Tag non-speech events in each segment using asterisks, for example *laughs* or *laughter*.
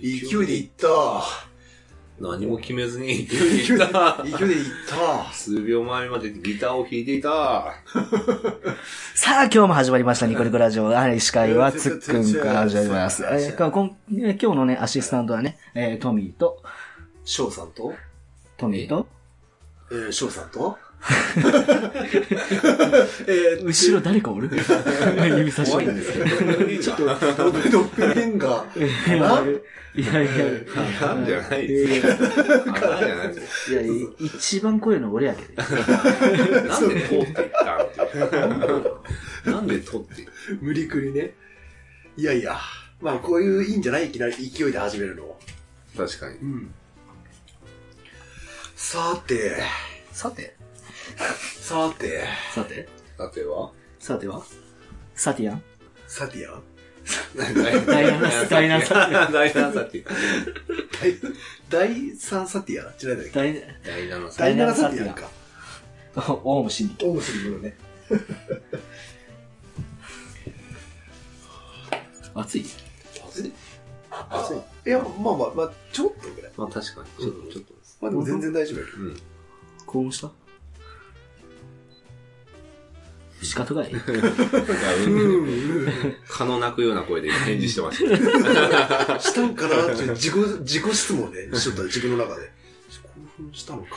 勢いでいった。何も決めずに勢いでいった。勢いでいった。*laughs* 数秒前までギターを弾いていた。*laughs* さあ、今日も始まりました、ニコニコラジオ。はい、司会はつっくんから始まります。え今日のね、アシスタントはね、えートミーと、翔さんと、トミーと、えー、翔さんと、*laughs* えー、後ろ誰かおる？*laughs* 指差し怖いんですけど。ちょっと、ドッペルゲンガーいやいやいな？んじゃないや。いやいですか。なんじゃないですや、いや一番声の俺やけど。か。なんで通っていったって。なんで取っていっ無理くりね。いやいや、まあこういういいんじゃないいきなり勢いで始めるの。た確かに。うん。さて、さて、さて、さて、さては？さては？サティアン？サティア第七第七サティ第7サティ第、第3サティア違うだっけ第、第7サテ第7第七サティアか。オウム真理。オウムスリムのね。熱い？暑い？暑い。いや、まあまあまあ、ちょっとぐらい。まあ確かに。ちょっと、ちょっとです。まあでも全然大丈夫やけど。うん。興奮した？仕方がいい。い *laughs* やうん。蚊の鳴くような声で返事してました。したん。かなって自己、自己質問ね、しとった自分の中で。興奮したのか。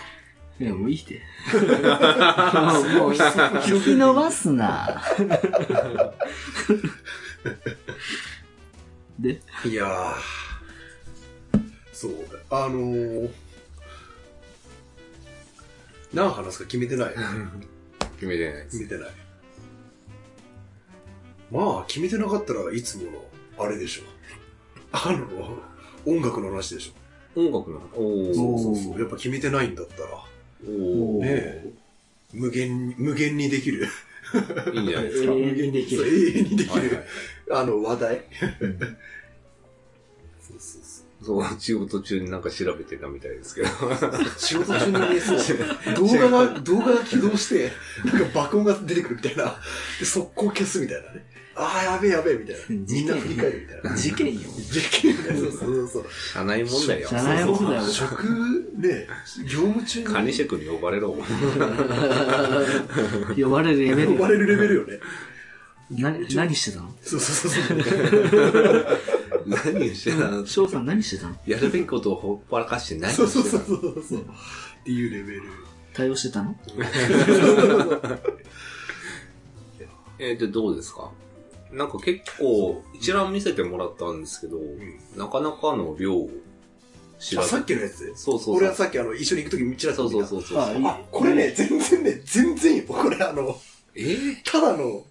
いや、もういいって。もう、引き伸ばすな。で、いやー、そう、あのー、何話すか決めてない。決めてない。決めてない。まあ、決めてなかったらいつもの、あれでしょ。あの、音楽の話でしょ。音楽の、おー。そうそうそう。やっぱ決めてないんだったら、おー。ねえ、無限に、無限にできる。いいんじゃないですか。*laughs* 永遠にできる。永遠にできるはいはい。あの、話題。そうそうそう。そう、仕事中になんか調べてたみたいですけど。仕事中にね、そう、*laughs* 動画が、動画が起動して、なんか爆音が出てくるみたいな。で、速攻消すみたいなね。ああ、やべえやべえみたいな。*laughs* みんな振り返るみたいな。*laughs* 事件よ。事件みたいな。そうそうそう。社内問題よ。社内問題よ職、ね、業務中にカニシェクに呼ばれろ。*laughs* 呼ばれるレベルよ。呼ばれるレベルよね。何、何してたの？そうそうそうそう。何してたの？翔さん何してたの？やるべきことをほっぱらかして何そうしてたの？そうそうそうそう。っていうレベル。対応してたの？えー、で、どうですか？なんか結構、一覧見せてもらったんですけど、なかなかの量を知らあ、ずさっきのやつ？そうそうそう。俺はさっきあの、一緒に行くときちらっそうた。そうそうそう。あいいあ、これね、全然ね、全然いいよ。これあの、え？ー、ただの、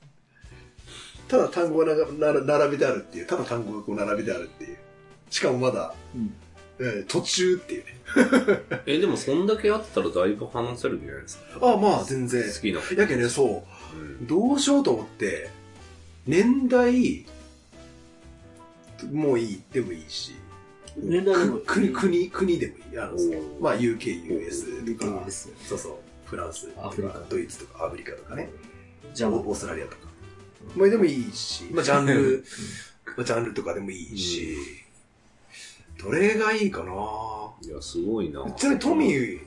ただ単語がなな並べてあるっていう、ただ単語がこう並べてあるっていう。しかもまだ、うんえー途中っていうね。*laughs* えでもそんだけあったらだいぶ話せるんじゃないですか？あ、まあ全然。好きな。やけね、そう。うんどうしようと思って、年代、もういい、でもいいし、年代で国、国、国でもいい。あのまあ UK、US とか。そうそう、フランスとかドイツとかアフリカとかね、じゃあ、オーストラリアとか。まあでもいいし、まあジャンル、*laughs* まあジャンルとかでもいいし、どれがいいかないや、すごいな。ちなみにトミー、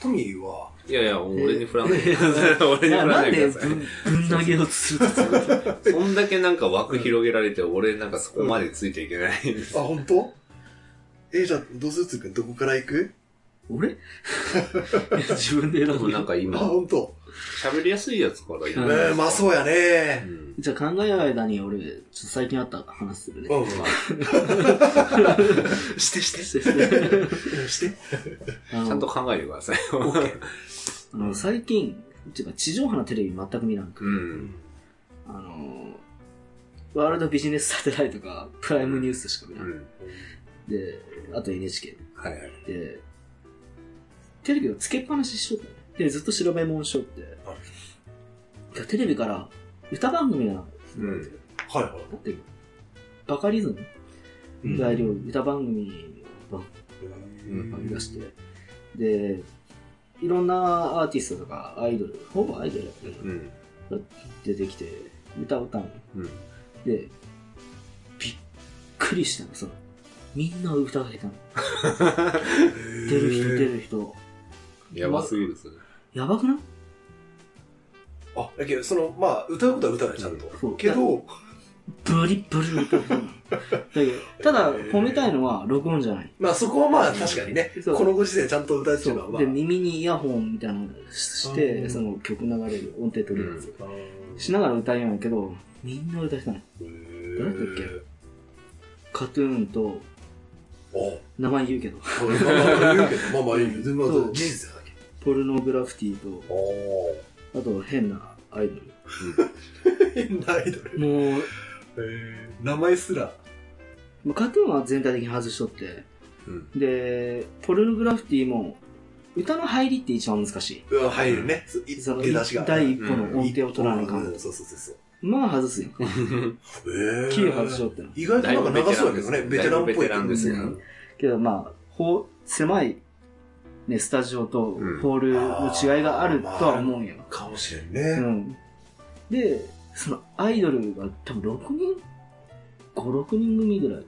トミーは、いや *laughs* いや、俺に振らないでください。俺に振らないでください。でぶんぶん投げようとするんですか？そんだけなんか枠広げられて、俺なんかそこまでついていけないんです。あ、本当？え、じゃあ、どうするつうくん、どこから行く？俺？*laughs* 自分で選ぶなんか今、本当？喋りやすいやつから言うんえー、まあそうやうね。ん。じゃあ考える間に俺、ちょっと最近あった話するね。うん。して *laughs* して。してして。あの *laughs* ちゃんと考えてください。あの最近、っていうか地上波のテレビ全く見なく、うん。あの、ワールドビジネスサテライトか、プライムニュースしか見ない。うん。で、あと NHK。はいはい。で、テレビをつけっぱなししとった。で、ずっと白目もんしとって。でテレビから歌番組が、うん。はいはい。だって、バカリズム？がいる歌番組をうん番組出して、で、いろんなアーティストとかアイドル、ほぼアイドルやけど、うん。出てきて、歌を歌うの。うん。で、びっくりしたの、その、みんな歌が下手なの。*laughs* 出る人出る人。やばすぎる、それ。やばくない？あ、だけど、その、まあ、歌うことは歌うね、ちゃんと。そうけど、ブリッブリ。だけどただ、褒めたいのは録音じゃない。まあそこはまあ確かにね、そうこのご時世ちゃんと歌うっていうのはまあ。で、耳にイヤホンみたいなのして、うんその曲流れる、音程取れるやつ。あしながら歌うんやけど、みんな歌したの。ー誰だっけ？カトゥーンと、お名前言うけど、まあまあまあ言うけど、まあまあいいよ。全然まあそう事実だけ。ポルノグラフィティと、おあと変なアイド変なアイドル。ル。もう、えー名前すら。まあカトゥーンは全体的に外しとって、うん。で、ポルノグラフィティも、歌の入りって一番難しい。うん、入るね。いその出だしが。第一歩の音程を取らないかん。うんそうそうそうそう。まあ外すよ。えーキー外しとっての。意外となんか長そうだけどね、ベテランっぽい。ベテランですようんけどまあ、ほう狭い、ね、スタジオとうんホールの違いがあるとは思うんよ。かもしれんうね。ん。で、そのアイドルが多分6人 ?5、6人組ぐらい。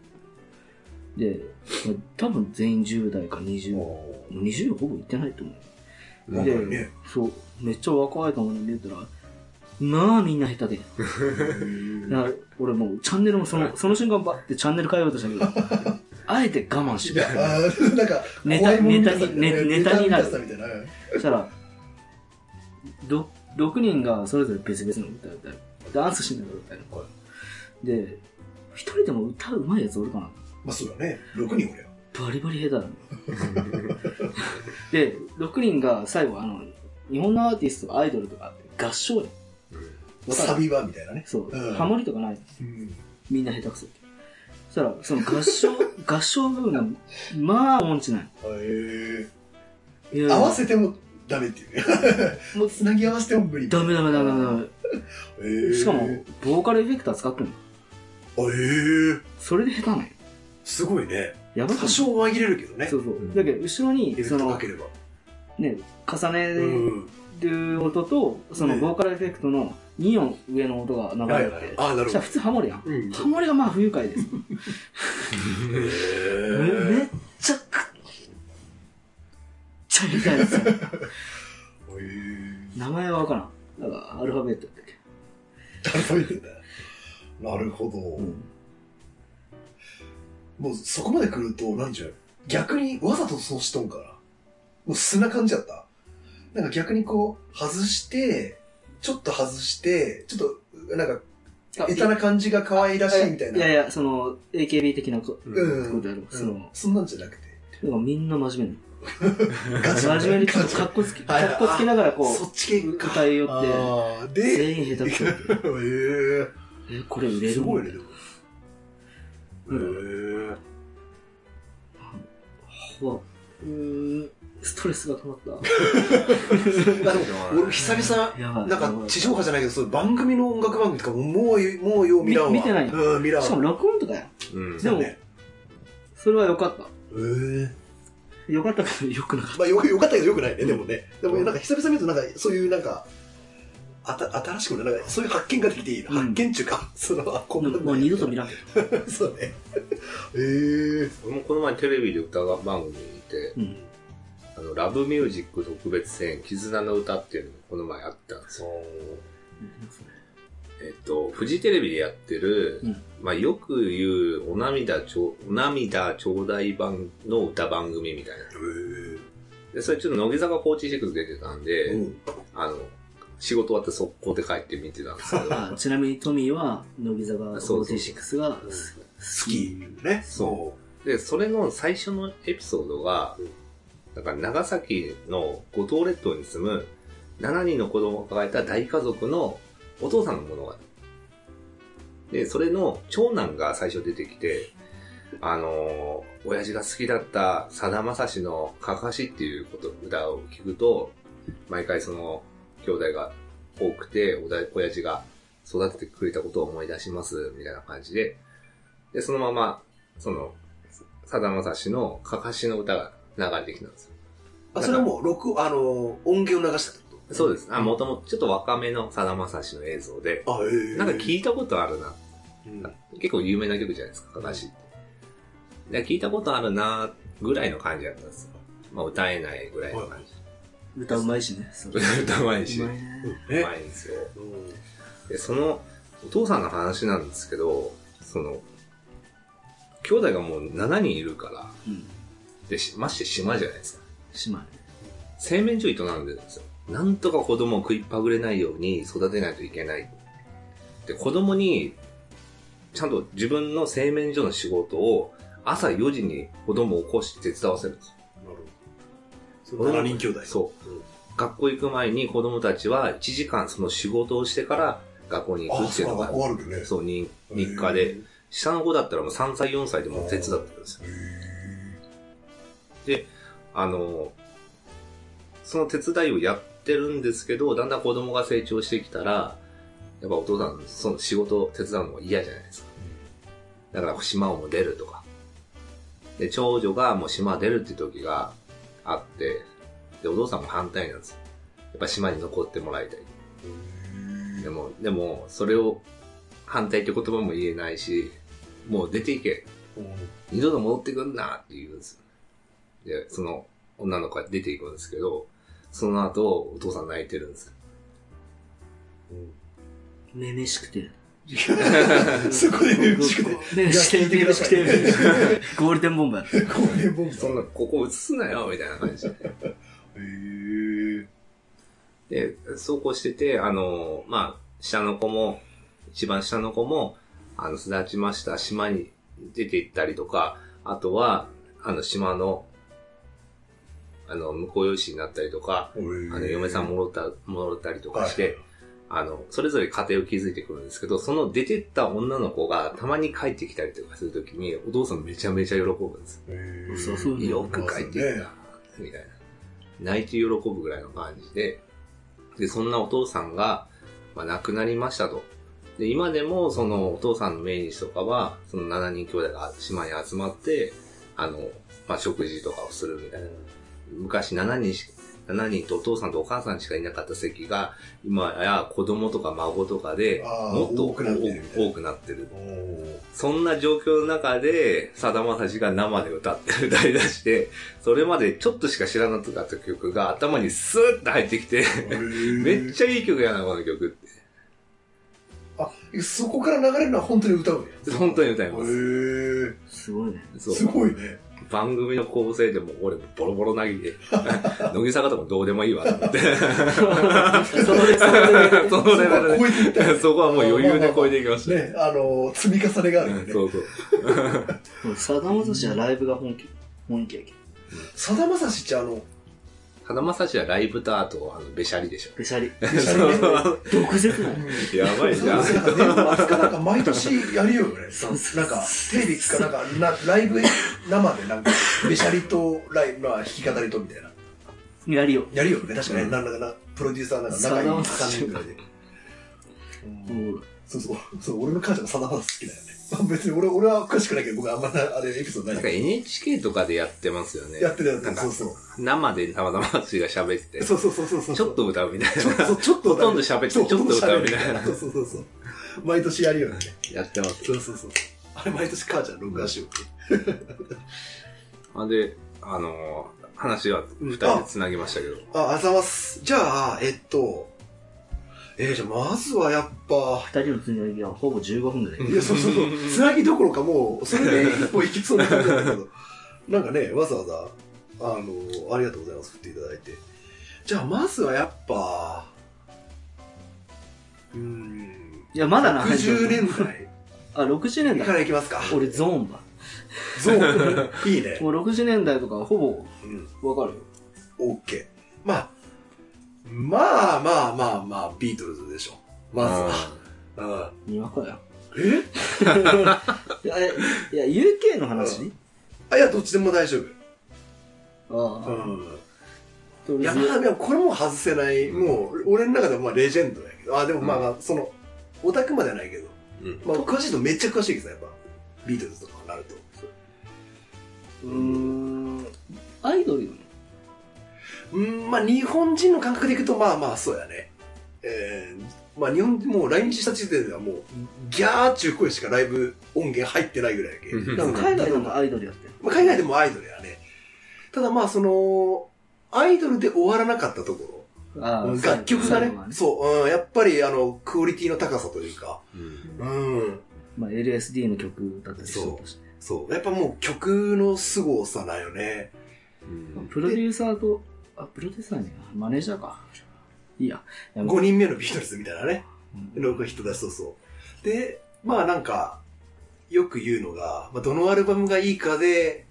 で、まあ多分全員10代か20、お20ほぼいってないと思う。ーでね。そう、めっちゃ若いかもね、言ったら、まあみんな下手で。*laughs* 俺もうチャンネルもその、その瞬間バッてチャンネル変えようとしたけど、あえて我慢していや、あーなんか、ネタネタにネネタになる。そしたら、ど6人がそれぞれ別々の歌を歌う。ダンスしながら歌うの。はで、一人でも歌うまいやつおるかなまあそうだね。6人おるよ。バリバリ下手なの。で、6人が最後、あの、日本のアーティスト、アイドルとかって合唱や。わかるサビはみたいなね。そう、うんハモリとかない。うんみんな下手くそ。そしたら、その合唱、*laughs* 合唱部分が、まあ、音痴ない。へいやー合わせてもダメっていうね。もう、つなぎ合わせても無理。ダメダメダメダメ。しかも、ボーカルエフェクター使ってんの。あ、へえ。それで下手なんよ。すごいね。やば多少紛れるけどね。そうそう。だけど、後ろに、その。ね、重ねうん。る音と、そのねボーカルエフェクトの2音上の音が流はいれて、。はいあ、なるほど普。通ハモるやん。うん。ハモリがまあ不愉快です。へめめっちゃくっちゃ下手ですよ。へ名前はわからん。だから、アルファベットだっけ。ーなるほど。うん。もうそこまで来ると、なんちゅう、逆にわざとそうしとんから。もう素な感じやった。なんか逆にこう、外して、ちょっと外して、ちょっと、なんか、下手な感じが可愛らしいみたいな。いやいや、その、AKB 的なこうん。ことやろ。その、そんなんじゃなくて。だからみんな真面目に。ガチ真面目にちょっとカッコつけ、カはいッコつけながらこそっち系う、か。歌いよって、全員下手くそ。へ *laughs* え、これ売れえ。るすごいね、でも。へうんえ。は、うーん、ストレスが溜まった。*laughs* 俺久々。なんか地上波じゃないけど、そう番組の音楽番組とかももう、もうよう見らんわ。み見てないうん、見らんわ。しかも録音とかや。うん。でもね。それは良かった。へえ。良かったけど良くなかっまあよよかったけどよくないね、でもね。でもなんか久々見るとなんかそういうなんか、あた新しくなんかそういう発見ができていい。うん発見っていうか、*laughs* その、あ、こた。んなもう二度と見らんけど。*laughs* そうね。ええ俺もこの前テレビで歌番組にいて、うん。あの、ラブミュージック特別編、絆の歌っていうのがこの前あったんですよ。えっと、フジテレビでやってる、うんまあよく言う、お涙ちょ、お涙ちょうだい版の歌番組みたいな。で、それちょっと乃木坂46出てたんで、うん。あの、仕事終わって速攻で帰って見てたんですけど、*laughs* あちなみにトミーは、乃木坂そうそう46が好き。ね。そで、それの最初のエピソードが、だから長崎の五島列島に住む7人の子供を抱えた大家族のお父さんの物語。で、それの長男が最初出てきて、あのー親父が好きだったさだまさしのかかしっていうこと、歌を聞くと、毎回その兄弟が多くて、おだ親父が育ててくれたことを思い出します、みたいな感じで、で、そのまま、その、さだまさしのかかしの歌が流れてきたんですよ。あ、それはもう、録、あの、音源を流したってこと？そうです。あ、もともとちょっと若めのさだまさしの映像で、あ、ええなんか聞いたことあるな。うん結構有名な曲じゃないですか、かかしって。で聞いたことあるなぐらいの感じだったんですよ。まあ歌えないぐらいの感じ。歌うまいしね。そう歌うまいし。ううまいね。えまいんですよ。うんで、その、お父さんの話なんですけど、その、兄弟がもう7人いるから、うん。で、しまして島じゃないですか。島ね。製麺所営んでるんですよ。なんとか子供を食いっぱぐれないように育てないといけない。で、子供に、ちゃんと自分の製麺所の仕事を朝4時に子供を起こして手伝わせるんですよ。なるほど。その7人兄弟。そう。うん学校行く前に子供たちは1時間その仕事をしてから学校に行くっていうのが学、校あるけどね。そう、に日課で、下の子だったらもう3歳、4歳でもう手伝ってるんですよ。へあの、その手伝いをやってるんですけど、だんだん子供が成長してきたら、やっぱお父さん、その仕事を手伝うのが嫌じゃないですか。だから島をもう出るとか。で、長女がもう島出るって時があって、で、お父さんも反対なんですよ。やっぱ島に残ってもらいたい。ーでも、でも、それを反対って言葉も言えないし、もう出ていけ。うん二度と戻ってくんなって言うんですよ。で、その女の子が出ていくんですけど、その後、お父さん泣いてるんです。めめしくて。*laughs* そこでめしくて。めめしくて、めめしくて。ゴールデンボンバー。ゴールデンボンバーそんな、ここ映すなよみたいな感じで。へーで、そうこうしてて、あの、まあ、下の子も、一番下の子も、あの、巣立ちました島に出て行ったりとか、あとは、あの、島の、あの、婿養子になったりとか、あの、嫁さん戻った、戻ったりとかして、あの、それぞれ家庭を築いてくるんですけど、その出てった女の子がたまに帰ってきたりとかするときに、お父さんめちゃめちゃ喜ぶんです。そうそうよく帰ってきた、みたいな。泣いて喜ぶぐらいの感じで、で、そんなお父さんが、まあ、亡くなりましたと。で、今でも、そのお父さんの命日とかは、その7人兄弟が島に集まって、あの、まあ、食事とかをするみたいな。昔7人し、7人とお父さんとお母さんしかいなかった席が、今や子供とか孫とかで、もっと多くなってるそんな状況の中で、さだまさしが生で歌って歌い出して、それまでちょっとしか知らなかった曲が頭にスーッと入ってきて、*laughs* めっちゃいい曲やな、この曲って。あ、そこから流れるのは本当に歌うね。本当に歌いへます。ーすごいね。そうすごいね。番組の構成でも俺ボロボロ投げて、*laughs* 乃木坂とかどうでもいいわと思って。そのレベルそのレベルでそこはもう余裕で超えていきました。ね、あの、積み重ねがあるよね。うんそうそう。さだまさしはライブが本気。本気やけど。さだまさしってあの、さだまさしはライブとあと、あの、べしゃりでしょ。べしゃり。*laughs* べしゃりね毒舌なの。*laughs* やばいじゃん。そうなんかなんか毎年やるよね。そうそうなんか、テレビかなんか、なライブ生でなんか、べしゃりとライブ、まあ、弾き語りとみたいな。やりよ。やるよね。確かね、なんだかな、プロデューサーなんか仲いい3人ぐらいで。そうそう。そう、俺の母ちゃんがさだまさし好きだよね。まあ別に俺、俺は詳しくないけど、僕あんまな、あれエピソードなんかないけ NHK とかでやってますよね。ど。やってるやつ、なんかそうそう。生でさだまさしが喋って、そうそうそうそうそう。ちょっと歌うみたいな。ちょっとほとんど喋って、ちょっと歌うみたいな。そうそうそうそう。毎年やるよね。やってます。そうそうそう。あれ毎年母ちゃん録画しようって。*laughs* あで、あのー話は二人で繋ぎましたけど。あ、あざいます。じゃあ、えっと、えー、じゃあまずはやっぱ、二人のつなぎはほぼ15分ぐらい。いや、そうそうそう、つなぎどころかもう、それで一歩いけそうな感じだけど、なんかね、わざわざ、あの、ありがとうございます、振っていただいて。じゃあ、まずはやっぱ、うーん、いや、まだな、60年代あ、60年から代。いきますか。俺ゾーンば。ゾーン、*laughs* いいね。もう60年代とかほぼうん、わかるよ。オッケー。まあ、まあまあまあまあ、ビートルズでしょ。まずは。うんにわかよ。え？*laughs* いや、いや UK の話？あ、いや、どっちでも大丈夫。ああ。うん。いや、まあ、でもこれも外せない、もう、俺の中ではまあレジェンドやけど、あ、でもまあまあ、その、オタクまではないけど、うん。まあ、詳しいとめっちゃ詳しいけどさ、やっぱ、ビートルズとかになると。うーん、アイドルよね。うん、まあ、日本人の感覚でいくと、まあまあ、そうやね。えー、まあ日本でもう来日した時点ではもう、ギャーっちゅう声しかライブ音源入ってないぐらいやけ。うんなんか海外でもアイドルやってる。まあ、海外でもアイドルやね。ただまあその、アイドルで終わらなかったとこあろ、楽曲がねそう、うん、やっぱりあの、クオリティの高さというか、うんうん、まあ LSD の曲だったりしてたし。そう、やっぱもう曲の凄さだよね。うんプロデューサーと、あ、プロデューサーね、マネージャーか。いいや。やめ5人目のビートルズみたいなね。うんの人だし、そうそう。で、まあなんか、よく言うのが、まあ、どのアルバムがいいかで、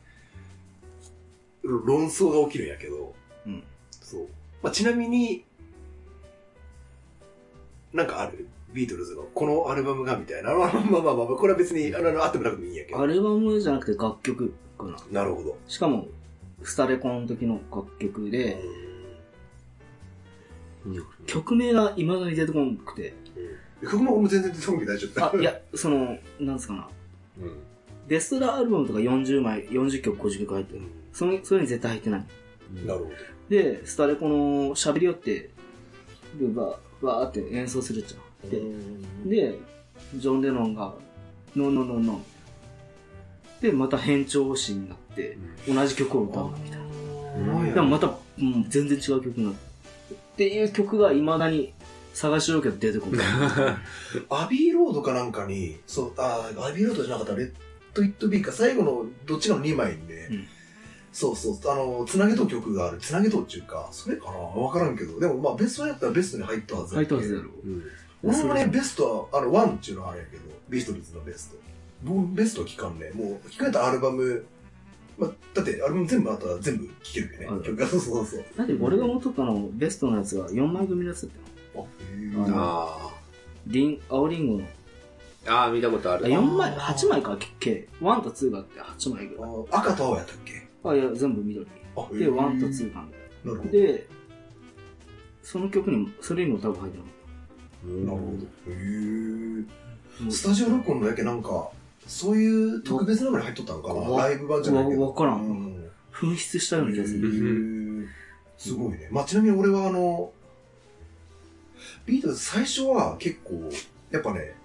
論争が起きるんやけど、うん。そう。まあ、ちなみに、なんかある？ビートルズのこのアルバムがみたいな。ま *laughs* あまあまあまあまあ、これは別にあのあってもなくてもいいんやけど。アルバムじゃなくて楽曲かな。なるほど。しかも、スタレコの時の楽曲で、曲名が未だに出てこなくて、うん。曲も俺も全然出てこないけど大丈夫。あ、いや、その、なんですかな。うんベストラアルバムとか40枚、40曲、50曲入ってる。うん。その、それに絶対入ってない。うんなるほど。で、スタレコの喋りよって、で、ば、ばーって演奏するじゃん。で、で、ジョン・レノンが、ノンノンノンノン。で、また変調子になって、同じ曲を歌うみたいな。うんでもまた、うん、全然違う曲になる。っていう曲が未だに探しようけど出てこない。*laughs* アビーロードかなんかに、そう、あーアビーロードじゃなかった、レッド・イット・ビーか、最後のどっちかの2枚にね、うんそうそう、あの、つなげとう曲がある。つなげとうっていうか、それかなわからんけど、でもまあベストやったらベストに入ったはず入ったはずやろ。うん俺もね、ベストは、あの、ワンっていうのはあれやけど、ビートルズのベスト。僕、ベストは聞かんね。もう、聞かれたアルバム、まあ、だって、アルバム全部あったら全部聴けるけどね。曲が、そうそうそう。だって俺が持っとったの、ベストのやつが4枚組のやつだったよ。あ、へあリン、青リンゴの。ーあー、見たことあある。4枚、8枚か、計。1と2があって8枚ぐらい。ー赤と青やったっけ？あ、いや、全部緑。あ、で、1と2があなるほど。る。で、その曲にも、それにも多分入ってなかっうんなるほど。へーた。もうスタジオ録音のやけなんか、そういう特別なのに入っとったのかな？わライブ版じゃないけど。わわからん。うん。紛失したような気がする。すごいね。まあ、ちなみに俺はあの、ビートルズ最初は結構、やっぱね、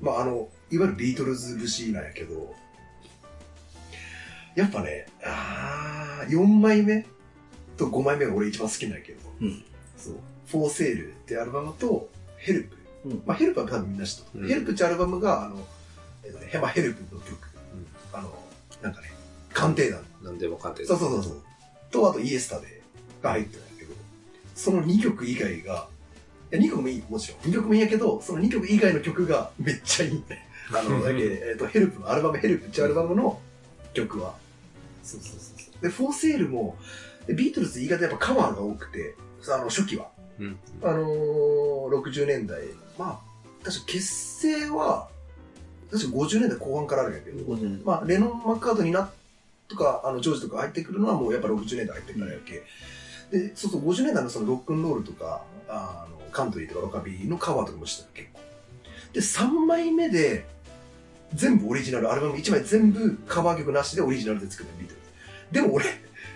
まああの、いわゆるビートルズ節なんやけど、やっぱね、あー、4枚目と5枚目が俺一番好きなんやけど、うん。そう、フォーセールってアルバムと、ヘルプ。うん。まあヘルプは多分みんな知っとる、うん。ヘルプってアルバムが、あの、ヘマヘルプの曲、あの、なんかね、鑑定団なんでも鑑定そうそうそうそう。と、あとイエスタデーが入ってるんだけど、その2曲以外が、いや2曲もいい、もちろん。2曲もいいんやけど、その2曲以外の曲がめっちゃいいね。あの、だけ、えっと、ヘルプの、アルバムヘルプっていうアルバムの曲は。そうそうそうそう。で、フォーセールも、でビートルズ言い方やっぱカバーが多くて、あの、初期は。うんあのー、60年代。まあ、確か結成は、確か50年代後半からあるんやけど、50年まあ、レノン・マッカートニーなとか、あの、ジョージとか入ってくるのはもうやっぱ60年代入ってからやけ。で、そうそう、50年代のそのロックンロールとか、あの、カントリーとかロカビーのカバーとかもしてた結構。で、3枚目で、全部オリジナル、アルバム1枚全部カバー曲なしでオリジナルで作るのビートルズ。でも俺、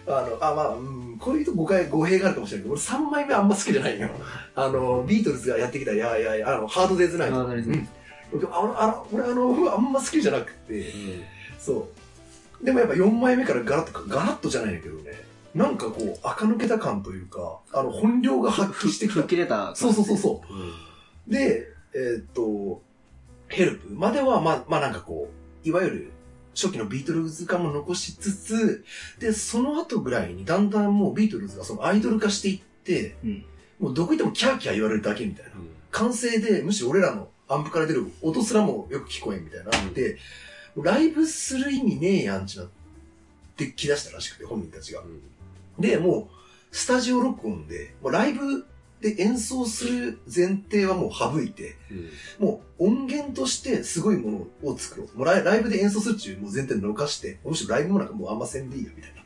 あの、あ、まあ、うん、こういうと誤解、語弊があるかもしれないけど、俺3枚目あんま好きじゃないよ。あの、ビートルズがやってきた、いやいやいや、あの、ハードデイズナイト。ハードデイズナイうんあの、あの、俺あの、あんま好きじゃなくて、そう。でもやっぱ4枚目からガラッとか、ガラッとじゃないんだけどね、なんかこう、垢抜けた感というか、あの、本領が発揮してきた吹っ。切れた。そうそうそうそうんう。で、えーっと、ヘルプまでは、まあ、まあなんかこう、いわゆる、初期のビートルズ感も残しつつ、で、その後ぐらいにだんだんもうビートルズがそのアイドル化していって、うんもうどこ行ってもキャーキャー言われるだけみたいな。完成で、むしろ俺らのアンプから出る音すらもよく聞こえんみたいなって、もうライブする意味ねえやんちなってきだしたらしくて、本人たちが。で、もう、スタジオ録音で、もうライブで演奏する前提はもう省いて、うんもう音源としてすごいものを作ろう。もうライブで演奏するっていうもう前提のかして、むしろライブもなんかもうあんませんでいいよみたいな。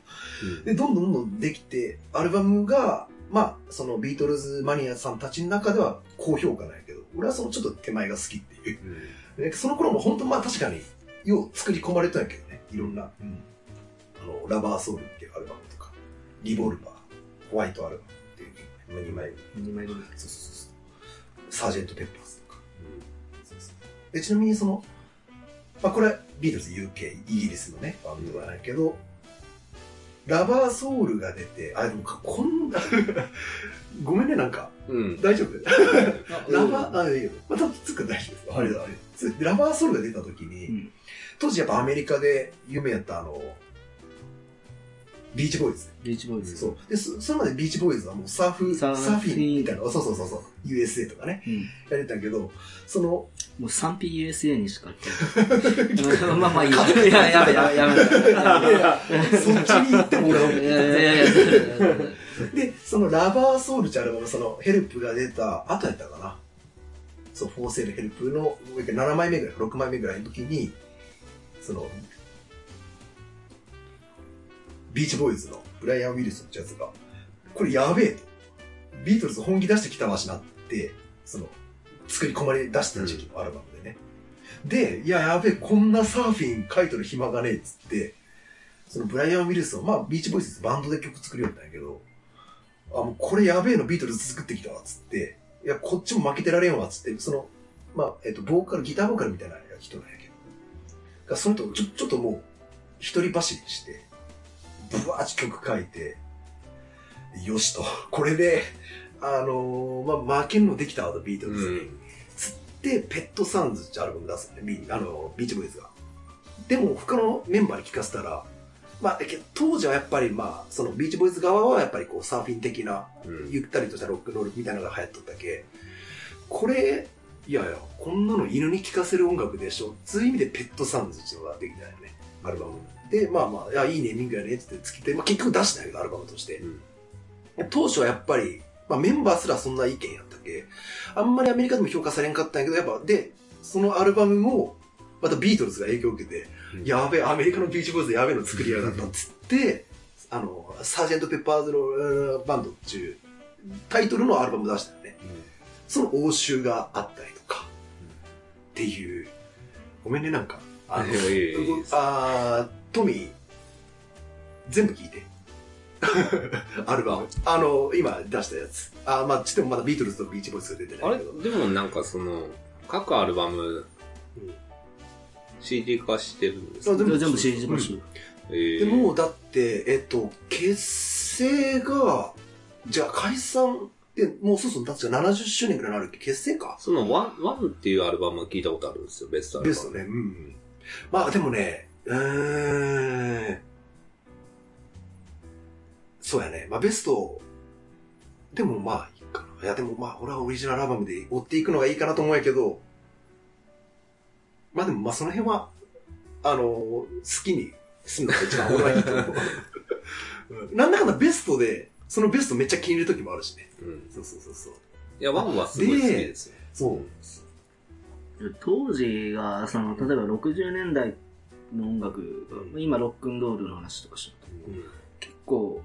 で、どんどんどんどんできて、アルバムが、まあ、そのビートルズマニアさんたちの中では高評価なんやけど、俺はそのちょっと手前が好きっていう。うんでその頃も本当まあ確かに、よう作り込まれたんやけどね、いろんな。あの、ラバーソウルっていうアルバムとか、リボルバー、ホワイトアルバムっていう2枚2枚組。そうそうそう。サージェント・ペッパーズとか。そうそうでちなみにその、まあこれ、ビートルズ UK、イギリスのね、バンドなんやけど、ラバーソウルが出て、あ、でもか、こんな、*laughs* ごめんね、なんか、うん。大丈夫？あラバー、あ、いいよ。またつく大丈夫です。あれだ、あれ。つラバーソウルが出た時に、うん当時やっぱアメリカで有名やったあの、ビーチボーイズ。ビーチボーイズ。そう。で、そそれまでビーチボーイズはもうサーフ、ササーフィンィンみたいな、そうそうそうそう、USA とかね、うん。やれたけど、その、もう 3PUSA にしか言ってない。まあまあいいや。いや、やめ、やめ、やめ。そっちに行っても俺はいやいやいやで、そのラバーソウルってアルバム、そのヘルプが出た後やったかな。そう、フォーセールヘルプの7枚目ぐらい、6枚目ぐらいの時に、その、ビーチボーイズのブライアン・ウィルソンってやつが、これやべえと。ビートルズ本気出してきたわしなって、その、作り込まれ出した時期のアルバムでね。で、いや、やべえ、こんなサーフィン書いとる暇がねえっつって、そのブライアン・ウィルソン、まあ、ビーチボイズバンドで曲作りようになったんやけど、あ、もうこれやべえのビートルズ作ってきたわっ、つって、いや、こっちも負けてられんわっ、つって、その、まあ、えっ、と、ボーカル、ギターボーカルみたいな人なんやけど、がその人、ちょ、ちょっともう、一人走りして、ブワーッ曲書いて、よしと、これで、あのーまあ、負けんのできたわと、ビートルズに。つって、ペットサウンズってアルバム出すのね、ビあの、ビーチボーイズが。でも、他のメンバーに聞かせたら、まあ、当時はやっぱり、まあ、そのビーチボーイズ側はやっぱりこう、サーフィン的な、うん。ゆったりとしたロックンロールみたいなのが流行っとったけ、これ、いやいや、こんなの犬に聴かせる音楽でしょ。そういう意味でペットサウンズっていうのができたよね、アルバム。で、まあまあ、いや、いいネーミングやねって言ってつけて、まあ結局出したんやけど、アルバムとして。うん当初はやっぱり、まあメンバーすらそんな意見やったけ、あんまりアメリカでも評価されんかったんやけど、やっぱ、で、そのアルバムも、またビートルズが影響を受けて、うん。やべえ、アメリカのビーチボーイズやべえの作りやがったっつって、あの、サージェント・ペッパーズのうんバンドっていうタイトルのアルバム出したよね。その応酬があったりとか、っていう、ごめんね、なんか、あの、いやいあートミー、全部聞いて。*laughs* アルバム。あの、今出したやつ。あーまあ、ちってもまだビートルズとビーチボーイズが出てあれないけど。でもなんかその、各アルバムうん CD 化してるんですか？あでも全部 CD 化しえでも、だって、えっと、結成が、じゃあ解散で、もうそうそう、確か70周年ぐらいになるっけ？結成か？そのワン、ワンっていうアルバムは聞いたことあるんですよ、ベストアルバム。ベストね。うん。まあでもね、うーん。そうやね。まあベスト、でもまあいいかな。いやでもまあ俺はオリジナルアルバムで追っていくのがいいかなと思うんやけど、まあでもまあその辺は、あの、好きにするのが一番俺はいいと思う。う *laughs* んなんだかんだベストで、そのベストめっちゃ気に入る時もあるしね。うん。そうそうそうそう。いや、ワンはすごい好きですよ。そう。当時が、その、例えば60年代の音楽、今ロックンロールの話とかしとったけど結構、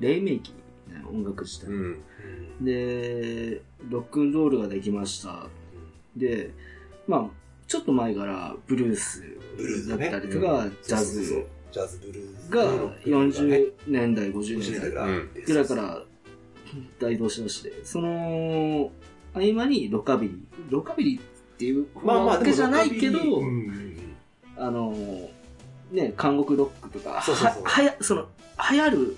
黎明期な音楽自体。うん。で、ロックンロールができました。で、まあ、ちょっと前からブルースだっねたりとか、ジャズ。ジャズブルーズがね。40年代、50 50年代。ぐらいから台頭しだして、その合間にロカビリー。ロカビリーっていうわけじゃないけど、あの、ね、監獄ロックとか、はや、その、流行る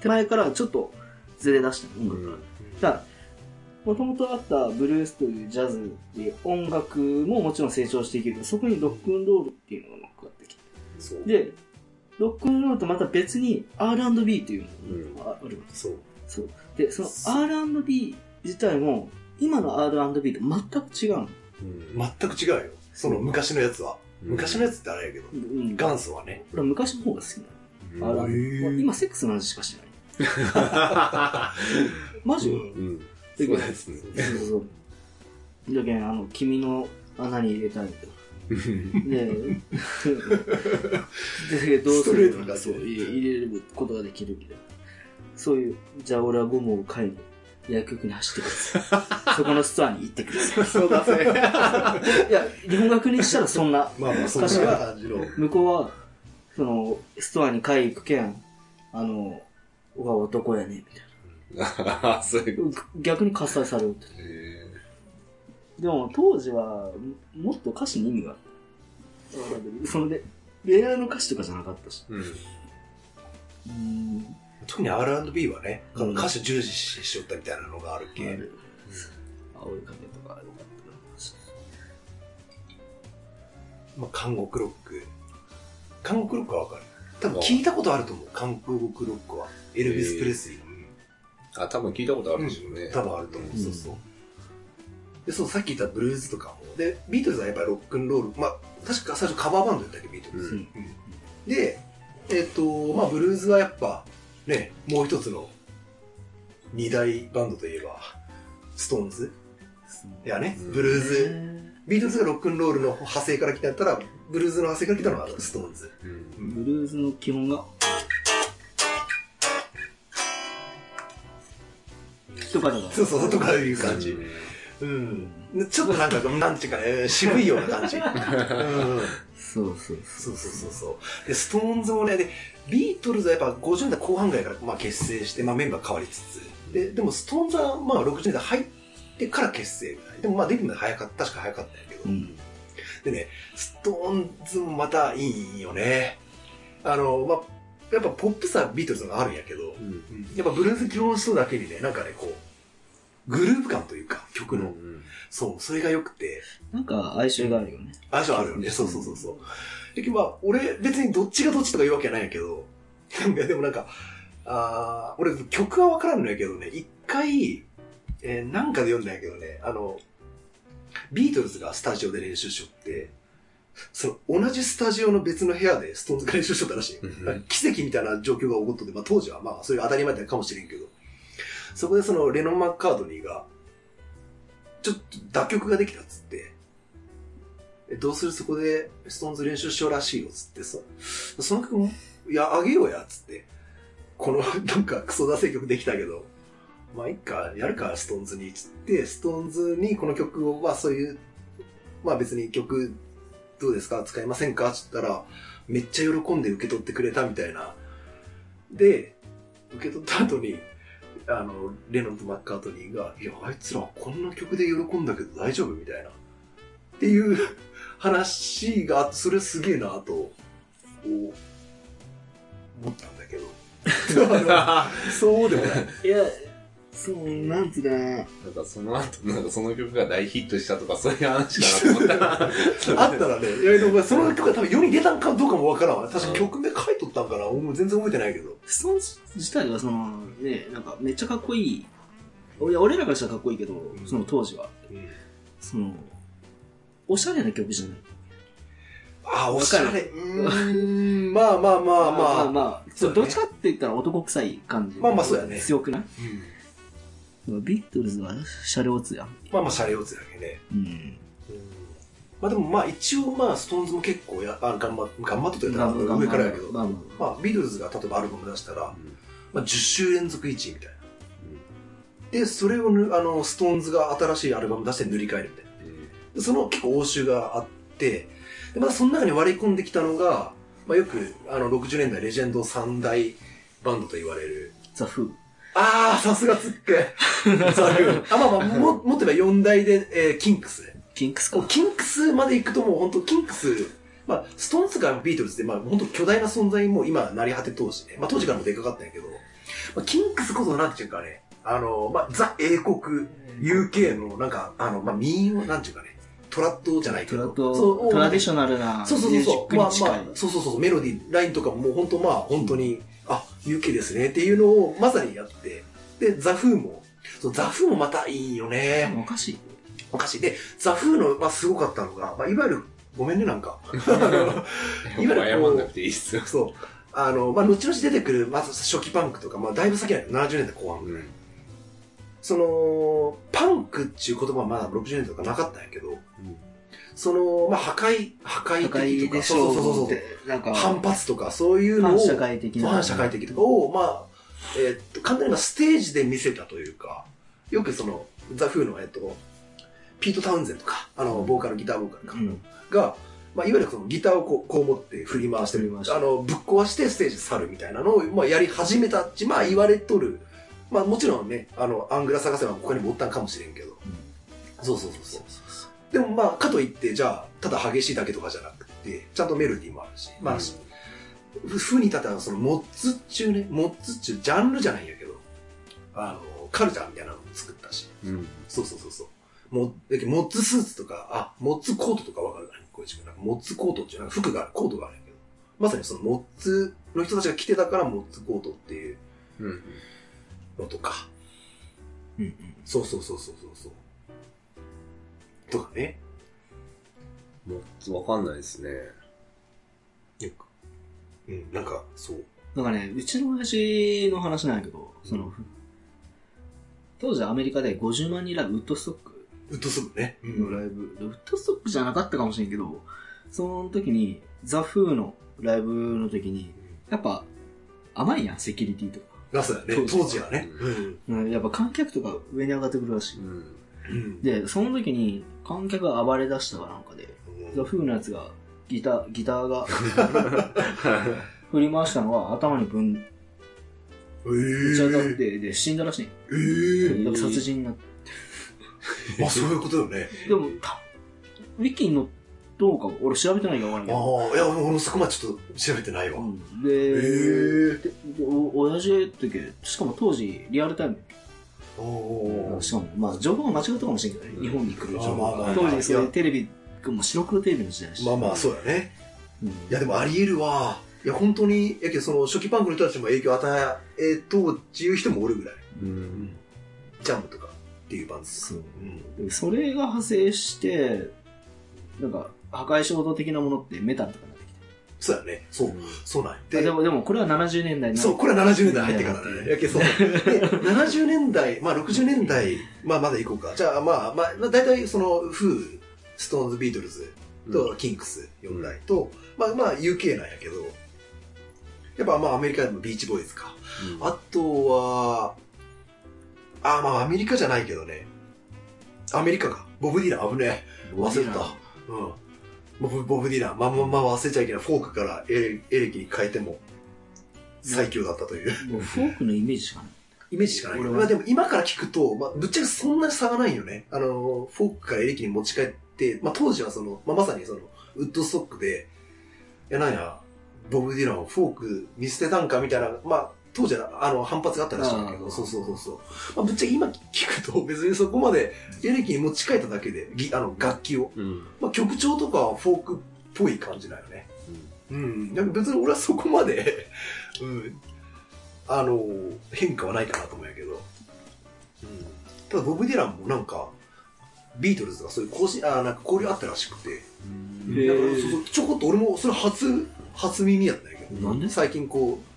手前からちょっとずれ出した音楽が。だから、もともとあったブルースというジャズっていう音楽ももちろん成長していけるけど、そこにロックンロールっていうのが乗っかってきて。で、ロックンロールとまた別に R&B っていうのがあるわけそう。そう。で、その R&B 自体も、今の R&B と全く違うの。うん全く違うよ。その昔のやつは。昔のやつってあれやけど、うん。元祖はね。昔の方が好きなの。今セックスの話しかしてない。*laughs* マジ、うん。でそうですね。そうそう。だけど、あの、君の穴に入れたいと。で、*laughs* で、どうする？ストレートな感じそう、入れることができるみたいな。そういう、じゃあ俺はゴムを買いに、薬局に走ってください。*laughs* そこのストアに行ってください。そうだぜ。いや、日本楽にしたらそんな、まあまあ、そんな感じの。向こうは、その、ストアに買い行くけん、あの、俺は男やね、みたいな。あ *laughs* そういう。逆に喝采されるって。へでも当時は、もっと歌詞に意味があった。そので、恋愛の歌詞とかじゃなかったし。ーうん。うん。特に R&B はね、うん歌手重視しよったみたいなのがあるけ、ある青い影とかよかったまあ、監獄ロック。監獄ロックはわかる。多分聞いたことあると思う、監獄ロックは。エルビス・プレスリーの。あ、多分聞いたことあるでしょうね。多分あると思う。うんそうそう。で、そう、さっき言ったブルーズとかも。で、ビートルズはやっぱりロックンロール。まあ、確か最初カバーバンドやったっけ、ビートルズ。で、えっ、と、まあ、ブルーズはやっぱ、ね、もう一つの二大バンドといえば、ストーンズいやね、うんブルーズ。ズ。ビートルズがロックンロールの派生から来たったら、ブルーズの派生から来たのはストーンズ。うんブルーズの基本が、とかだから。そうそう、とかいう感じ。うんうん。ちょっとなんか、なんていうかね、渋いような感じ。*laughs* うん。そうそうそうそうそうそう。で、ストーンズもね、で、ビートルズはやっぱ50年代後半ぐらいから、まあ、結成して、まあ、メンバー変わりつつ。で、でもストーンズはまあ60年代入ってから結成ぐらい。でもまあデビューまで早かった、確か早かったんやけど。うん。でね、ストーンズもまたいいよね。あの、まあ、やっぱポップさビートルズのがあるんやけど、うんやっぱブルーズ基本人だけにね、なんかね、こう、グルーヴ感というか、曲の、うんそう、それが良くて、なんか哀愁があるよね。哀愁あるよね。そうそうそうそう。で、まあ、俺、別にどっちがどっちとか言うわけはないんやけど、*laughs* なんかでもなんか、あー俺、曲はわからんのやけどね、一回、えーなんかで読んだんやけどね、あの、ビートルズがスタジオで練習しよって、その、同じスタジオの別の部屋でストーンズが練習しとったらしい。うん奇跡みたいな状況が起こっとって、まあ当時はまあ、それが当たり前だったかもしれんけど、そこでその、レノン・マッカートニーが、ちょっと駄曲ができたっつって、えどうする？そこでストーンズ練習しようらしいよっつって。さ、その曲も、いや、あげようやっつって、この、*laughs* なんかクソダセい曲できたけど、まあいっか、やるか、ストーンズに、つって、ストーンズにこの曲を、まあそういう、まあ別に曲、どうですか？使いませんか？つったら、めっちゃ喜んで受け取ってくれたみたいな。で、受け取った後に、あの、レノンとマッカートニーが、いや、あいつらこんな曲で喜んだけど大丈夫？みたいな。っていう話がそれすげえなと、思ったんだけど。*laughs* そうでもない。いや、そう、なんつうかな。なんかその後、なんかその曲が大ヒットしたとかそういう話かなと思ったら、*laughs* あったらね、いや、でもその曲が多分世に出たんかどうかもわからんわ。確か曲名書いとったんかな俺も全然覚えてないけど。ストーンズ自体はその、ね、なんかめっちゃかっこいい。いや俺らからしたらかっこいいけど、んその当時は。その、おしゃれな曲じゃない？あ、おしゃれ。*laughs* うーん、まあまあまあまあ。まあまあ、そうだねどっちかって言ったら男臭い感じ。まあまあそうやね強くない？うんビートルズはシャレオツやん。まあまあ、シャレオツだけね。うん。まあでもまあ一応まあ、ストーンズも結構や、あ頑張っ、頑張っとったやったら上からやけど、まあビートルズが例えばアルバム出したら、まあ、10週連続1位みたいな。で、それをぬ、あの、ストーンズが新しいアルバム出して塗り替えるみたいな。でその結構応酬があって、で、またその中に割り込んできたのが、まあよく、あの、60年代レジェンド三大バンドと言われる、ザ・フー。あー、さすがつっけ。ザフーあ、まあまあ、も、もっと言えば4大で、えーキンクス。キンクスか。キンクスまで行くともう本当キンクス、まあ、ストーンズがビートルズって、まあ、本当巨大な存在も今、成り果て当時ね。まあ、当時からもでかかったんやけど、まあ、キンクスこそなんていうかね、あの、まあ、ザ英国、UK の、なんか、あの、まあ、民謡、なんていうかね、トラッドじゃないけど、トラとそうトラディショナルなそうそうそうそう。まあ。まあ、そうそうそう、メロディー、ラインとかももう本当まあ、本当に、あ、UK ですねっていうのをまさにやって、で、ザ・フーも、そうザ・フーもまたいいよね。おかしい。おかしい。で、ザ・フーの、まあ、すごかったのが、まあ、いわゆる、ごめんね、なんか。*laughs* いわゆるこう謝んなくていいっすよ。そう。あの、まあ、後々出てくる、まず初期パンクとか、まあ、だいぶ先だよ、70年代後半。うんその、パンクっていう言葉はまだ60年代とかなかったんやけど、その、まあ、破壊、破壊的とか、そうそうそうそう。なんか、反発とか、そういうのを、反社会的な。反社会的とかを、まあ、えーっと、簡単にステージで見せたというか、よくその、ザ・フーの、えっと、ピート・タウンゼンとか、あの、ボーカル、ギターボーカルか、うん。が、まあ、いわゆるそのギターをこうこう持って振り回してりあの、ぶっ壊してステージ去るみたいなのを、まあ、やり始めたっち、まあ、言われとる。まあもちろんね、あの、アングラ探せばここにもおったんかもしれんけど。そうそうそうそう。でもまあ、かといって、じゃあ、ただ激しいだけとかじゃなくて、ちゃんとメロディーもあるし、まあ、うんに立ったらそのモッツっちゅうね、モッツっちゅうジャンルじゃないんやけど、あの、カルチャーみたいなのも作ったし、うん。そうそうそうそう。モッツスーツとか、あ、モッツコートとかわかるかなこういうなんかモッツコートっていうなんか服がある、コートがあるんやけど、まさにそのモッツの人たちが着てたからモッツコートっていううん。のとか、うんうん。そうそうそうそうそうそう。とかね。もう、わかんないですね。なんか、うん、なんか、そう。なんかね、うちの親父の話なんやけど、その、当時アメリカで50万人ライブ、ウッドストックウッドストックね。のライブ、ウッドストックじゃなかったかもしれんけど、その時に、ザ・フーのライブの時に、やっぱ、甘いやん、セキュリティとか。がそうだね。当時はね。うん。うんやっぱ観客とか上に上がってくるらしい。うん。うん。で、その時に観客が暴れ出したかなんかで、ザ・フーのやつが、ギター、ギターが *laughs* 振り回したのは頭にぶん、え打ち当たっー。て、で、死んだらしい。えー。殺人になって。ま *laughs* あそういうことよね。でも、たウィキのどうか俺調べてないから分からんけど。ああ、いや、俺もそこまでちょっと調べてないわ。うんえで、ー。でお親父ってけ、しかも当時リアルタイム。おーしかも、まあ情報が間違ったかもしれんけどね、日本に来る情報が。まあまあまあ当時そういやいうテレビ、もう白黒テレビの時代。まあまあ、そうだね。うん。いや、でもあり得るわ。いや、本当に、やけどその初期パンクの人たちも影響を与えとっていう人もおるぐらい。うん。ジャンプとかっていうバンドです。そううん。でそれが派生して、なんか、破壊衝動的なものってメタルとかそうだね。そう。そうなんやて。でも、でもこれは70年代そう、これは70年代入ってからね。やけどそう。で、70年代、まあ60年代、まあまだ行こうか。じゃあまあ、まあ、まあ大体その、フー、ストーンズ、ビートルズと、キンクス4大と、まあまあ UK なんやけど、やっぱまあアメリカでもビーチボーイズか。あとは、あ、まあアメリカじゃないけどね。アメリカか。ボブ・ディラン危ねえ。忘れた。うん。ボブ、ボブ・ディラン。まあまあまあ忘れちゃいけない。フォークからエレエレキに変えても最強だったという。もうフォークのイメージしかない。イメージしかない。まあでも今から聞くと、まあぶっちゃけそんな差がないよね。あの、フォークからエレキに持ち替えって、まあ当時はその、まあまさにその、ウッドストックで、いやなんや、ボブ・ディランフォーク見捨てたんかみたいな、まあ当時はあの反発があったらしいんだけど、そうそうそうそう。まあぶっちゃけ今聞くと別にそこまでエレキに持ち帰っただけで、ぎあの楽器を。うん。まあ曲調とかはフォークっぽい感じだよね。うん。でも別に俺はそこまで、*laughs* うん。あの、変化はないかなと思うんやけど。うん。ただ、ボブ・ディランもなんか、ビートルズがそういう更新、あなんか交流あったらしくて。へーだからそうそうちょこっと俺もそれ初、初耳やったんやけど。なんで？最近こう、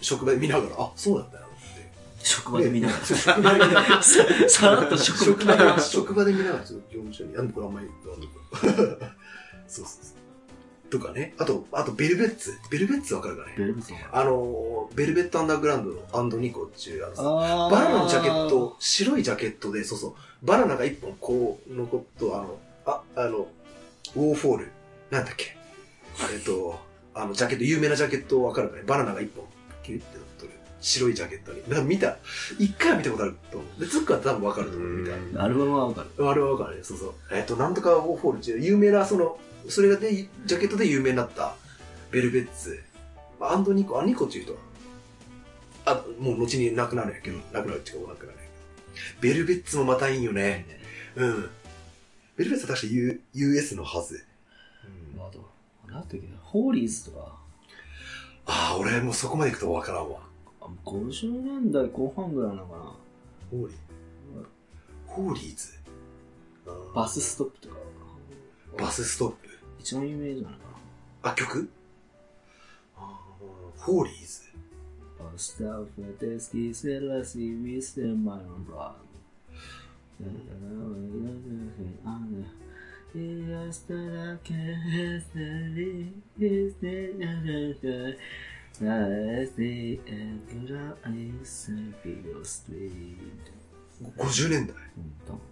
職場で見ながら、あ、そうだったよって。職場で見ながら。そう *laughs* 職場で見ながら。ささらっと職職場で場で、職場で見ながら、ちょっと業務所に、あんこれあんまり言わんとこそうそうそう。とかね。あと、あと、ベルベッツ。ベルベッツわかるかねベルブソンあの、ベルベットアンダーグラウンドのアンドニコっていう、あのあーバナナのジャケット、白いジャケットで、そうそう、バナナが一本こう、残っと、あの、あ、あの、ウォーフォール。なんだっけえっと、あの、ジャケット、有名なジャケットわかるかねバナナが一本、キュリってなっとる。白いジャケットに。なんか見た、一回は見たことあると思う。で、ツックは多分わかると思う、みたいな。アルバムはわかる。あれはわかるね、そうそう。えっ、と、なんとかウォーフォールっていう有名な、その、それがで、ジャケットで有名になった、ベルベッツ。まあアンドニコ、あ、ニコっていう人は、あ、もう後に亡くなるんやけど、亡くなるっていうか、お亡くなるんやけど。ベルベッツもまたいいんよね。うん。ベルベッツは確か U US のはず。うん、あと、なんていうっけホーリーズとか、ああ、俺もうそこまで行くとわからんわ。あ50年代後半ぐらいなのかな。ホーリー？ホーリーズ？バスストップとか。バスストップ？一番有名じゃないかな。あ、曲？ホーリーズ？Stuff that is seriously with the my own blood. Yes, that I can see is the As the angular is a video street. 50年代。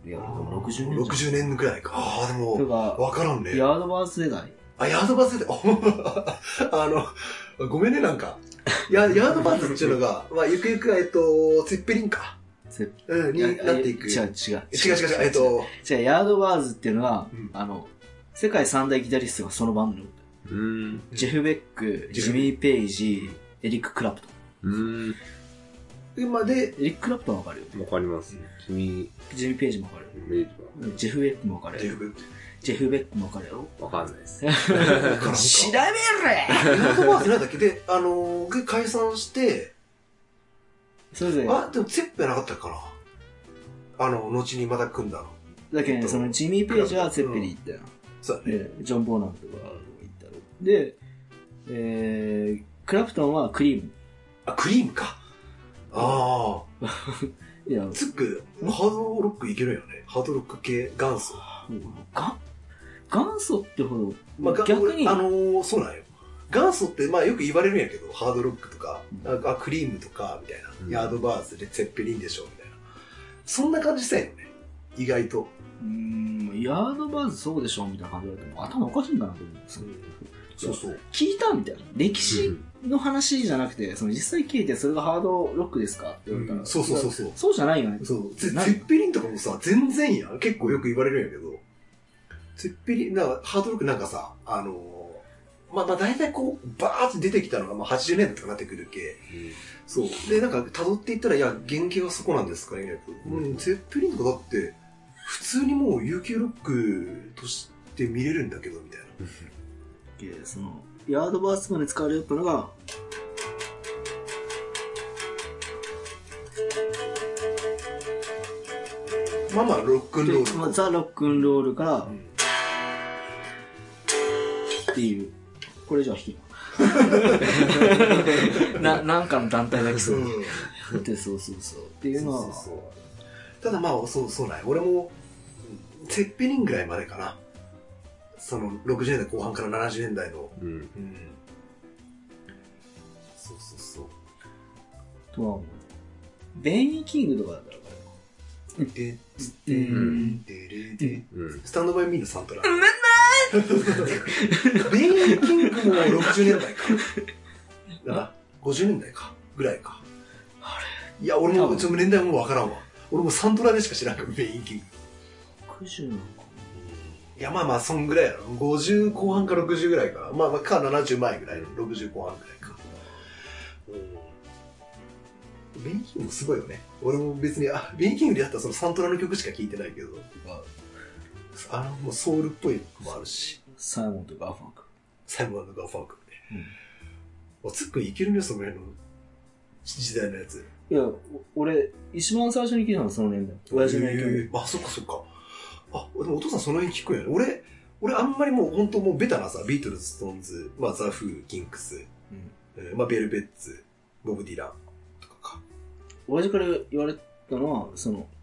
いや、でも60年60年くらいか。ああ、でとも、か、わからんね。ヤードバース世代。あ、ヤードバスで、お *laughs* あの、ごめんね、なんか。ヤヤードバーズっていうのが、まあ、ゆくゆく、えっと、ツェッペリンか。ぜうん、になっていく。違う違う。違う違う違うえっと、違う、ヤードバーズっていうのは、うんあの、世界三大ギタリストがそのバンド。ジェフ・ベック、ジミー・ペイジ、エリック・クラプトン。うん。今で、エリック・クラプトンわかる？よ。わかります。君、ジミー・ペイジもわかるジジェフ・ベックもわかるデフブ。ジェフ・ベックもわかるよ。はわかんないです。*laughs* 調べ *laughs* れヤードバーズなんだっけで、あのー、解散して、それぞれ、あ、でもツェッペなかったかな？あの、後にまた組んだの。だけどね、そのジミー・ペイジはツェッペリン行ったよ。そうだね。で、ジョン・ボーナンとか行ったの。で、えー、クラプトンはクリーム。あ、クリームか。あ *laughs* いやあ、、ツック、ハードロックいけるよね。ハードロック系元祖。が元祖ってほど、まあ、が逆に、あのーそうなんよ。元祖って、まあよく言われるんやけど、ハードロックとか、うあクリームとか、みたいな。うんヤードバーズでツェッペリンでしょ、みたいな。そんな感じしたよね。意外と。うーん、ヤードバーズそうでしょみたいな感じで言われても、頭おかしいんかなと思うんですよ。そうそう。聞いたみたいな。歴史の話じゃなくて、その実際聞いてそれがハードロックですかって言われたら、そうそうそうそう。そうじゃないよね。そう。ツェ何ツェッペリンとかもさ、全然やん。結構よく言われるんやけど、ツェッペリン、なんか、ハードロックなんかさ、あのーまあまあ大体こう、バーって出てきたのが、まあ80年代とかなってくるけ、そう。で、なんか、辿っていったら、いや、原型はそこなんですかね。うん、ツェッペリンとかだって、普通にもう UQ ロックとして見れるんだけど、みたいな。*laughs* でその、ヤードバーズまで使われるのが、まあまあ、ロックンロール。まあ、ザ・ロックンロールからうんっていう、これじゃあ弾きな。*laughs* な、なんかの団体が来そうう。で、そうそうそう。っていうのは、そうそうそうただまあ、そう、そうなんや俺も、うんツェッペリンぐらいまでかな。その、60年代後半から70年代の。うん。うん。そうそうそう。とは思う。ベインキングとかだったらわかるで、うで、んで、で。スタンドバイミーのサントラ。ベインキングも60年代か。だな。50年代か。ぐらいか。あいや、俺も、ちょっと年代もわからんわ。俺もサントラでしか知らんから、ベン・E・キング。60なんか。いや、まあまあ、そんぐらいやろ。50後半か60ぐらいか。まあまあ、か70前ぐらいの60後半ぐらいか。うん。ベン・E・キングもすごいよね。俺も別に、あ、ベン・E・キングでやったらそのサントラの曲しか聴いてないけど、あの、もうソウルっぽい曲もあるし、サイモンとガーファンク。サイモンガーファンクね。おつっくんいけるね、その辺の時代のやつ。いや、お俺、一番最初に聞いたのはその年代。親父の影響あ、そっかそっか。あ、でもお父さんその辺聞くんやね。俺、俺あんまりもう本当もうベタなさ、ビートルズ、ストーンズ、まあザ・フー、キンクス、えーまあベルベッツ、ボブ・ディランとかか。親父から言われたのは、その、あ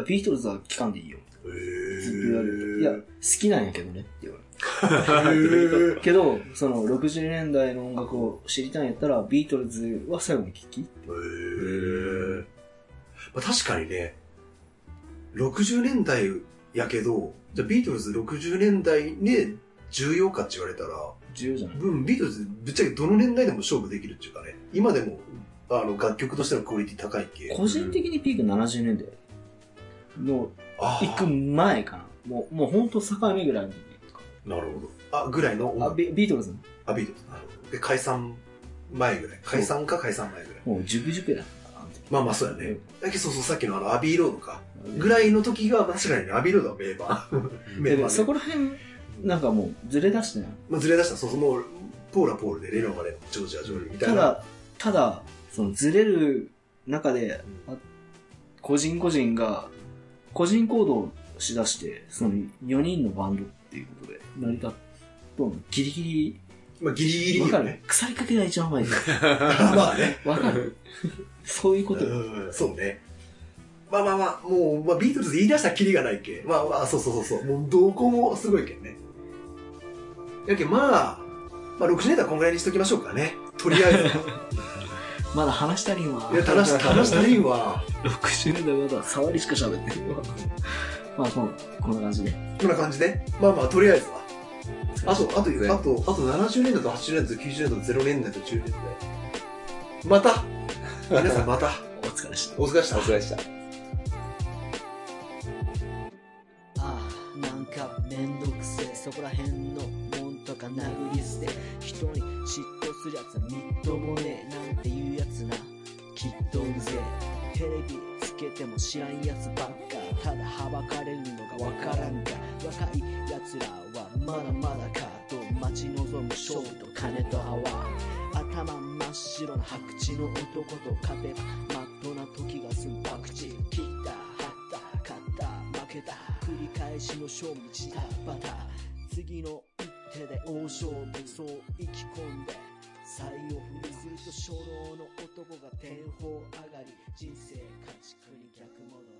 ビートルズは聞かんでいいよ。へずっと言われる。いや、好きなんやけどねって言われる。けど、その、60年代の音楽を知りたいんやったら、ビートルズは最後に聞きへーまあ、確かにね、60年代やけど、じゃあビートルズ60年代で重要かって言われたら、重要じゃないうん、ビートルズぶっちゃけどの年代でも勝負できるっていうかね、今でも、あの、楽曲としてのクオリティ高い系。個人的にピーク70年代の行く前かな。もう、もうほんと境目ぐらいの時なるほど。あ、ぐらいの音あ楽。ビビートルズ？のあ、ビートルズ。なるほど。で、解散前ぐらい。解散か解散前ぐらい。もうジュクジュクやったあの時まあまあそうやね。だけどそうそう、さっきのあの、アビーロードか。ぐらいの時が、確かにね、アビーロードは名盤。*laughs* 名盤、でもね。そこら辺、なんかもうずれ出してない？まあ、ずれ出した。そうそう、もう、ポーラポールで、レノがレノ、ジョージア・ジョーリーみたいな。ただ、ただ、そのずれる中で、あ個人個人が、個人行動しだして、その4人のバンドっていうことで成り立っとんのギリギまあ、ギリギリリ、わかる？腐りかけが一番前で。*laughs* まあね。わかる？*laughs* そういうことそうね。まあまあまあ、もう、まあ、ビートルズ言い出したらキリがないけ。まあまあ、そうそうそうそう。もう、どこもすごいけんね。やけん、まあ、まあ、60年代はこんぐらいにしときましょうかね。とりあえずは。*laughs* まだ話したりんわ。いや、話し、話したらいいわ。60年代まだ触りしか喋ってるわ。*laughs* まあ、こんこんな感じで。こんな感じで？まあまあ、とりあえずは。あと、あと、全あと、あと70年代と80年代と90年代と0年代と10年代。また *laughs* 皆さんまたお疲れでした。お疲れでしたお。疲れでした。ああなんかめんどくせえそこらへんのもんとか殴り捨て人に嫉妬するやつはみっともねえなんてきっとうぜテレビつけても知らんやつばっか。ただはばかれるのがわからんか。若いやつらはまだまだかと待ち望む勝負と金と泡頭真っ白な白痴の男と勝てばまっとうな時が済む博打切った張った勝った負けた。繰り返しの勝負チタバタ次の一手で大勝負。そう意気込んで。才を振りすると初老の男が天保上がり人生家畜に逆戻り。